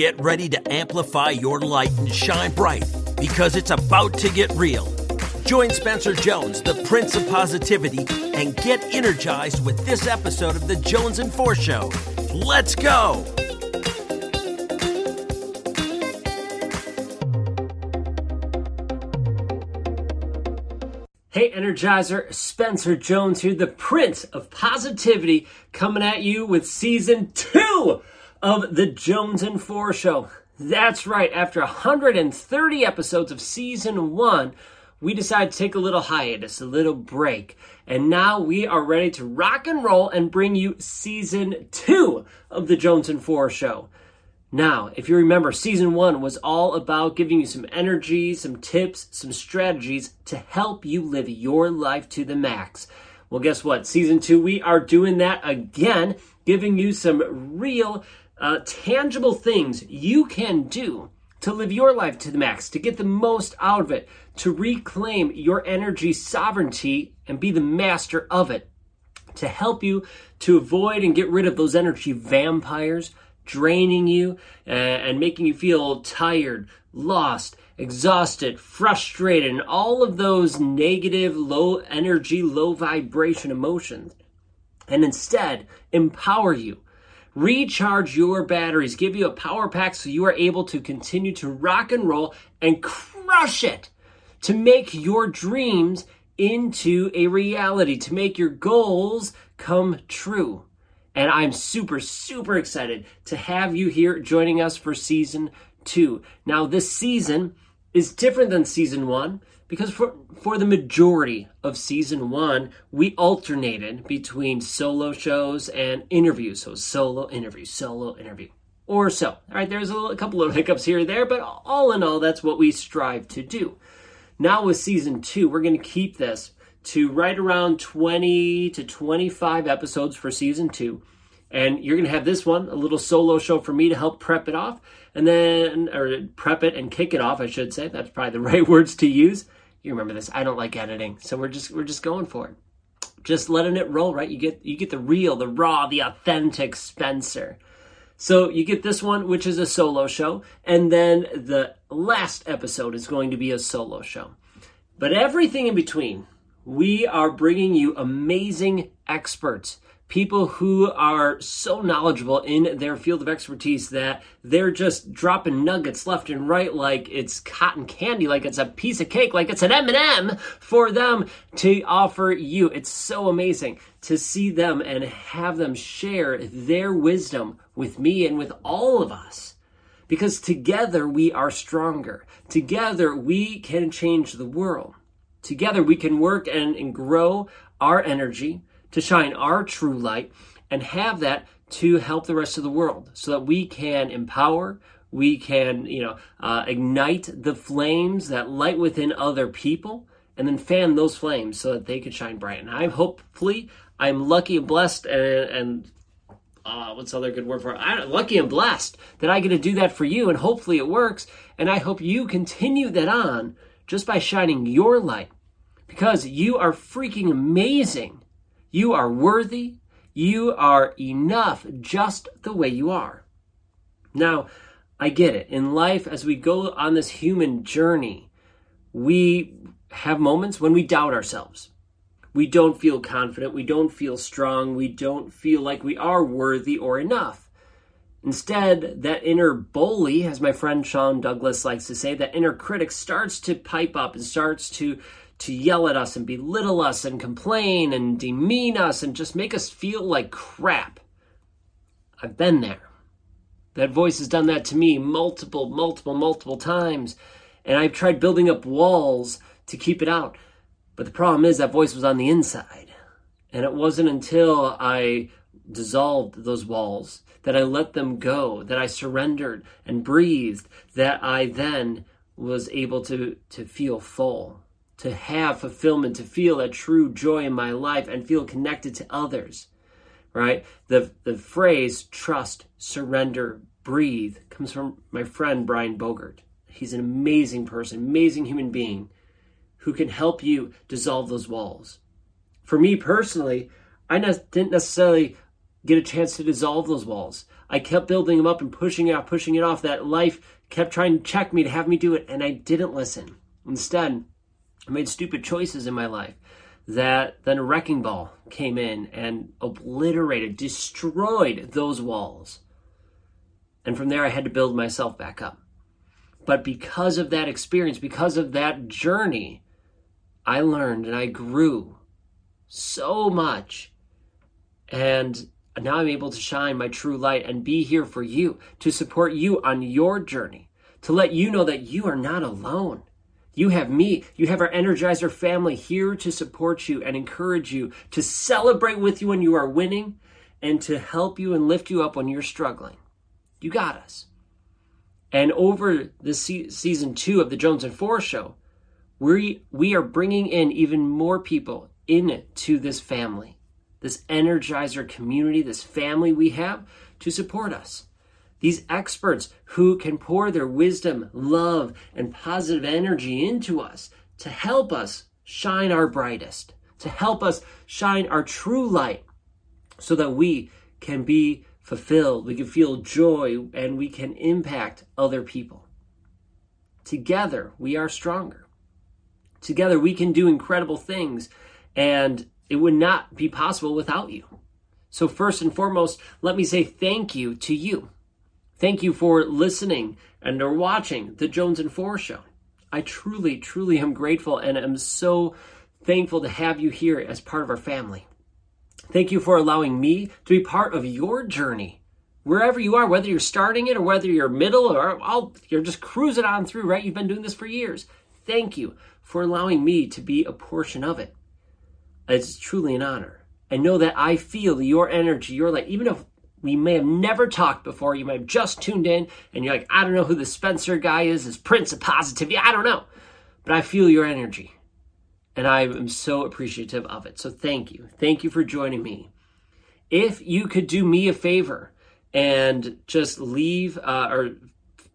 Get ready to amplify your light and shine bright because it's about to get real. Join Spencer Jones, the Prince of Positivity, and get energized with this episode of The JonesInFor Show. Let's go! Hey, Energizer, Spencer Jones here, the Prince of Positivity, coming at you with season two of the JonesInFor Show. That's right, after 130 episodes of season one, we decided to take a little hiatus, a little break. And now we are ready to rock and roll and bring you season two of the JonesInFor Show. Now, if you remember, season one was all about giving you some energy, some tips, some strategies to help you live your life to the max. Well, guess what? Season two, we are doing that again, giving you some real, uh, tangible things you can do to live your life to the max, to get the most out of it, to reclaim your energy sovereignty and be the master of it, to help you to avoid and get rid of those energy vampires draining you uh, and making you feel tired, lost, exhausted, frustrated, and all of those negative, low energy, low vibration emotions. And instead, empower you. Recharge your batteries, give you a power pack so you are able to continue to rock and roll and crush it to make your dreams into a reality, to make your goals come true. And I'm super, super excited to have you here joining us for season two. Now, this season is different than season one because for, for the majority of season one, we alternated between solo shows and interviews. So, solo interview, solo interview, or so. All right, there's a, little, a couple of hiccups here or there, but all in all, that's what we strive to do. Now, with season two, we're going to keep this to right around 20 to 25 episodes for season two. And you're going to have this one, a little solo show for me to help prep it off, and then, or prep it and kick it off, I should say. That's probably the right words to use. You remember this. I don't like editing, so we're just we're just going for it. Just letting it roll, right? You get you get the real, the raw, the authentic Spencer. So you get this one, which is a solo show, and then the last episode is going to be a solo show. But everything in between, we are bringing you amazing experts, people who are so knowledgeable in their field of expertise that they're just dropping nuggets left and right like it's cotton candy, like it's a piece of cake, like it's an M&M for them to offer you. It's so amazing to see them and have them share their wisdom with me and with all of us. Because together we are stronger. Together we can change the world. Together we can work and, and grow our energy to shine our true light and have that to help the rest of the world so that we can empower, we can, you know, uh, ignite the flames that light within other people and then fan those flames so that they can shine bright. And I'm hopefully I'm lucky and blessed and, and uh, what's other good word for it? I'm lucky and blessed that I get to do that for you and hopefully it works. And I hope you continue that on just by shining your light because you are freaking amazing. You are worthy. You are enough just the way you are. Now, I get it. In life, as we go on this human journey, we have moments when we doubt ourselves. We don't feel confident. We don't feel strong. We don't feel like we are worthy or enough. Instead, that inner bully, as my friend Sean Douglas likes to say, that inner critic starts to pipe up and starts to to yell at us and belittle us and complain and demean us and just make us feel like crap. I've been there. That voice has done that to me multiple, multiple, multiple times. And I've tried building up walls to keep it out. But the problem is that voice was on the inside. And it wasn't until I dissolved those walls, that I let them go, that I surrendered and breathed, that I then was able to, to feel full, to have fulfillment, to feel a true joy in my life and feel connected to others. Right? The the phrase trust, surrender, breathe comes from my friend Brian Bogert. He's an amazing person, amazing human being who can help you dissolve those walls. For me personally, I didn't necessarily get a chance to dissolve those walls. I kept building them up and pushing it off, pushing it off. That life kept trying to check me to have me do it, and I didn't listen. Instead, I made stupid choices in my life that then a wrecking ball came in and obliterated, destroyed those walls. And from there, I had to build myself back up. But because of that experience, because of that journey, I learned and I grew so much. And now I'm able to shine my true light and be here for you, to support you on your journey, to let you know that you are not alone. You have me. You have our Energizer family here to support you and encourage you, to celebrate with you when you are winning, and to help you and lift you up when you're struggling. You got us. And over the se- season two of the JonesInFor show, we we are bringing in even more people into this family, this Energizer community, this family we have to support us. These experts who can pour their wisdom, love, and positive energy into us to help us shine our brightest, to help us shine our true light so that we can be fulfilled, we can feel joy, and we can impact other people. Together, we are stronger. Together, we can do incredible things, and it would not be possible without you. So, first and foremost, let me say thank you to you. Thank you for listening and or watching the JonesInFor show. I truly, truly am grateful and am so thankful to have you here as part of our family. Thank you for allowing me to be part of your journey. Wherever you are, whether you're starting it or whether you're middle or you're just cruising on through, right? You've been doing this for years. Thank you for allowing me to be a portion of it. It's truly an honor. I know that I feel your energy, your light, even if we may have never talked before, you might have just tuned in and you're like, I don't know who the Spencer guy is, is Prince of Positivity, I don't know. But I feel your energy and I am so appreciative of it. So thank you. Thank you for joining me. If you could do me a favor and just leave uh, or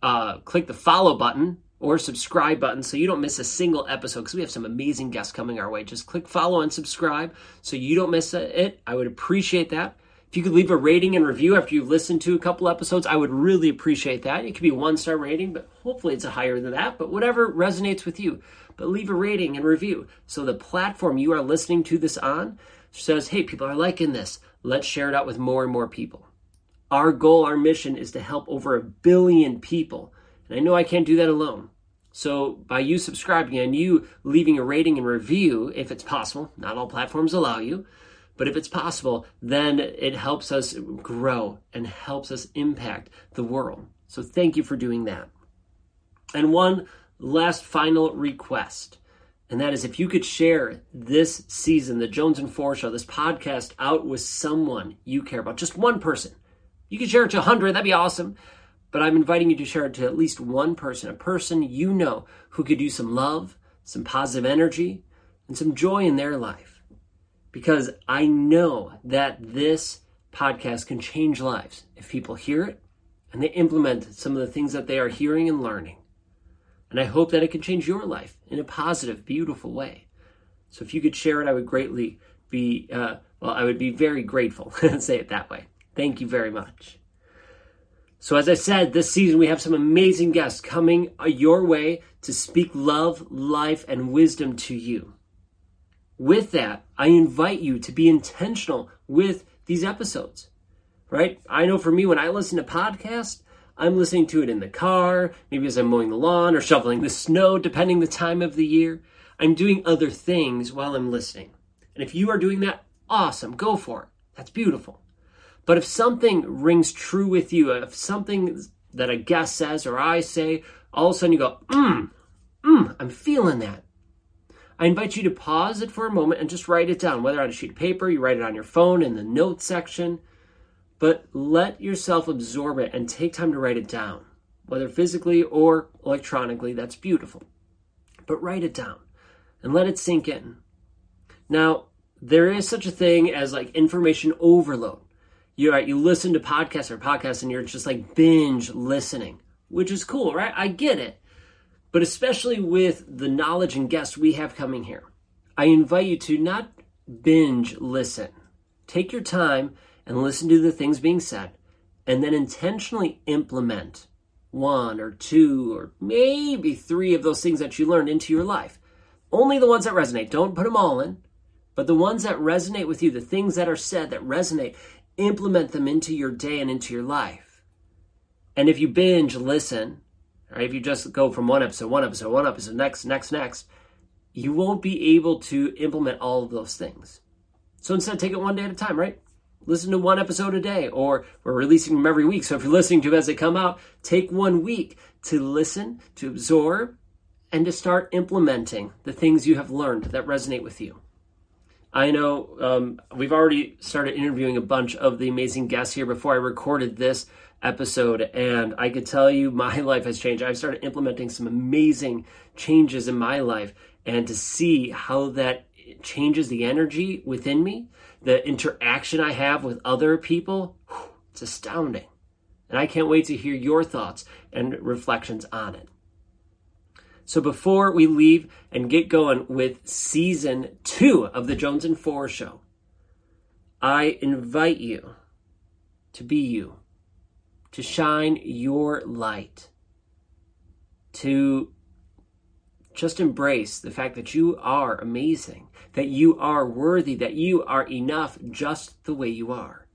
uh, click the follow button or subscribe button so you don't miss a single episode because we have some amazing guests coming our way. Just click follow and subscribe so you don't miss it. I would appreciate that. If you could leave a rating and review after you've listened to a couple episodes, I would really appreciate that. It could be one star rating, but hopefully it's a higher than that. But whatever resonates with you but leave a rating and review. So the platform you are listening to this on says, hey, people are liking this. Let's share it out with more and more people. Our goal, our mission is to help over a billion people. And I know I can't do that alone. So by you subscribing and you leaving a rating and review, if it's possible, not all platforms allow you, but if it's possible, then it helps us grow and helps us impact the world. So thank you for doing that. And one last final request. And that is if you could share this season, the JonesInFor show, this podcast out with someone you care about, just one person. You could share it to 100, that'd be awesome. But I'm inviting you to share it to at least one person, a person you know who could use some love, some positive energy, and some joy in their life. Because I know that this podcast can change lives if people hear it and they implement some of the things that they are hearing and learning. And I hope that it can change your life in a positive, beautiful way. So if you could share it, I would greatly be, uh, well, I would be very grateful. Say it that way. Thank you very much. So, as I said, this season we have some amazing guests coming your way to speak love, life, and wisdom to you. With that, I invite you to be intentional with these episodes, right? I know for me, when I listen to podcasts, I'm listening to it in the car, maybe as I'm mowing the lawn or shoveling the snow, depending the time of the year. I'm doing other things while I'm listening. And if you are doing that, awesome, go for it. That's beautiful. But if something rings true with you, if something that a guest says or I say, all of a sudden you go, mmm, mmm, I'm feeling that. I invite you to pause it for a moment and just write it down, whether on a sheet of paper, you write it on your phone in the notes section but let yourself absorb it and take time to write it down, whether physically or electronically. That's beautiful. But write it down and let it sink in. Now, there is such a thing as like information overload. You right, you listen to podcasts or podcasts and you're just like binge listening, which is cool, right? I get it. But especially with the knowledge and guests we have coming here, I invite you to not binge listen. Take your time and listen to the things being said and then intentionally implement one or two or maybe three of those things that you learned into your life. Only the ones that resonate. Don't put them all in, but the ones that resonate with you, the things that are said that resonate, implement them into your day and into your life. And if you binge listen, if you just go from one episode, one episode, one episode, next, next, next, you won't be able to implement all of those things. So instead, take it one day at a time, right? Listen to one episode a day, or we're releasing them every week. So if you're listening to them as they come out, take one week to listen, to absorb, and to start implementing the things you have learned that resonate with you. I know um, we've already started interviewing a bunch of the amazing guests here before I recorded this episode, and I could tell you my life has changed. I've started implementing some amazing changes in my life, and to see how that changes the energy within me, the interaction I have with other people, it's astounding. And I can't wait to hear your thoughts and reflections on it. So before we leave and get going with season two of the JonesInFor show, I invite you to be you, to shine your light, to just embrace the fact that you are amazing, that you are worthy, that you are enough just the way you are.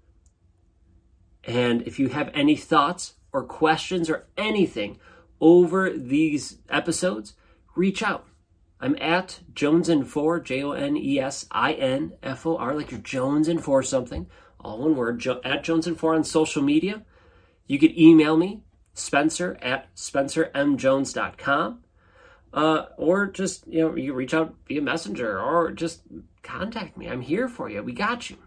And if you have any thoughts or questions or anything over these episodes, reach out. I'm at JonesInFor, J O N E S I N F O R, like you're Jones and Four something, all one word, jo- at JonesInFor on social media. You could email me, Spencer at spencermjones.com. Uh, or just, you know, you reach out via messenger or just contact me. I'm here for you. We got you.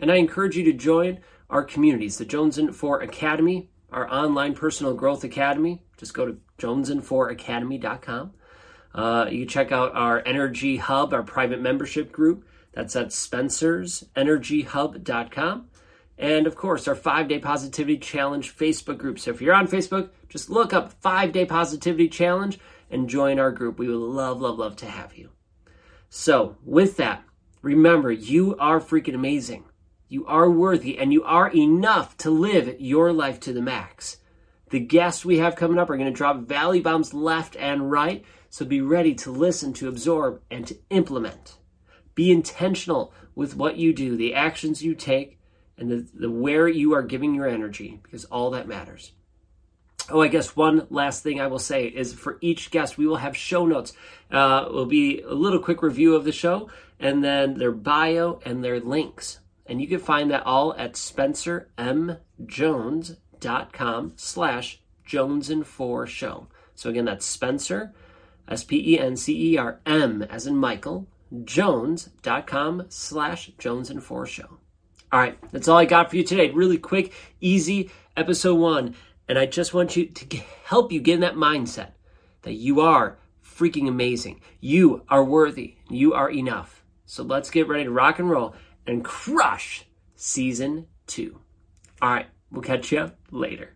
And I encourage you to join our communities, the JonesInFor Academy, our online personal growth academy. Just go to jonesinforacademy.com. Uh, you check out our Energy Hub, our private membership group. That's at spencersenergyhub.com. And of course, our five day positivity challenge Facebook group. So if you're on Facebook, just look up five day positivity challenge and join our group. We would love, love, love to have you. So, with that, remember you are freaking amazing. You are worthy and you are enough to live your life to the max. The guests we have coming up are going to drop value bombs left and right, so be ready to listen, to absorb, and to implement. Be intentional with what you do, the actions you take, and the, the where you are giving your energy, because all that matters. Oh, I guess one last thing I will say is for each guest, we will have show notes. Uh, will be a little quick review of the show and then their bio and their links. And you can find that all at spencermjones.com slash JonesInFor Show. So again, that's Spencer, S P E N C E R M as in Michael, Jones.com slash JonesInFor Show. All right, that's all I got for you today. Really quick, easy episode one. And I just want you to help you get in that mindset that you are freaking amazing. You are worthy. You are enough. So let's get ready to rock and roll and crush season two. All right, we'll catch you later.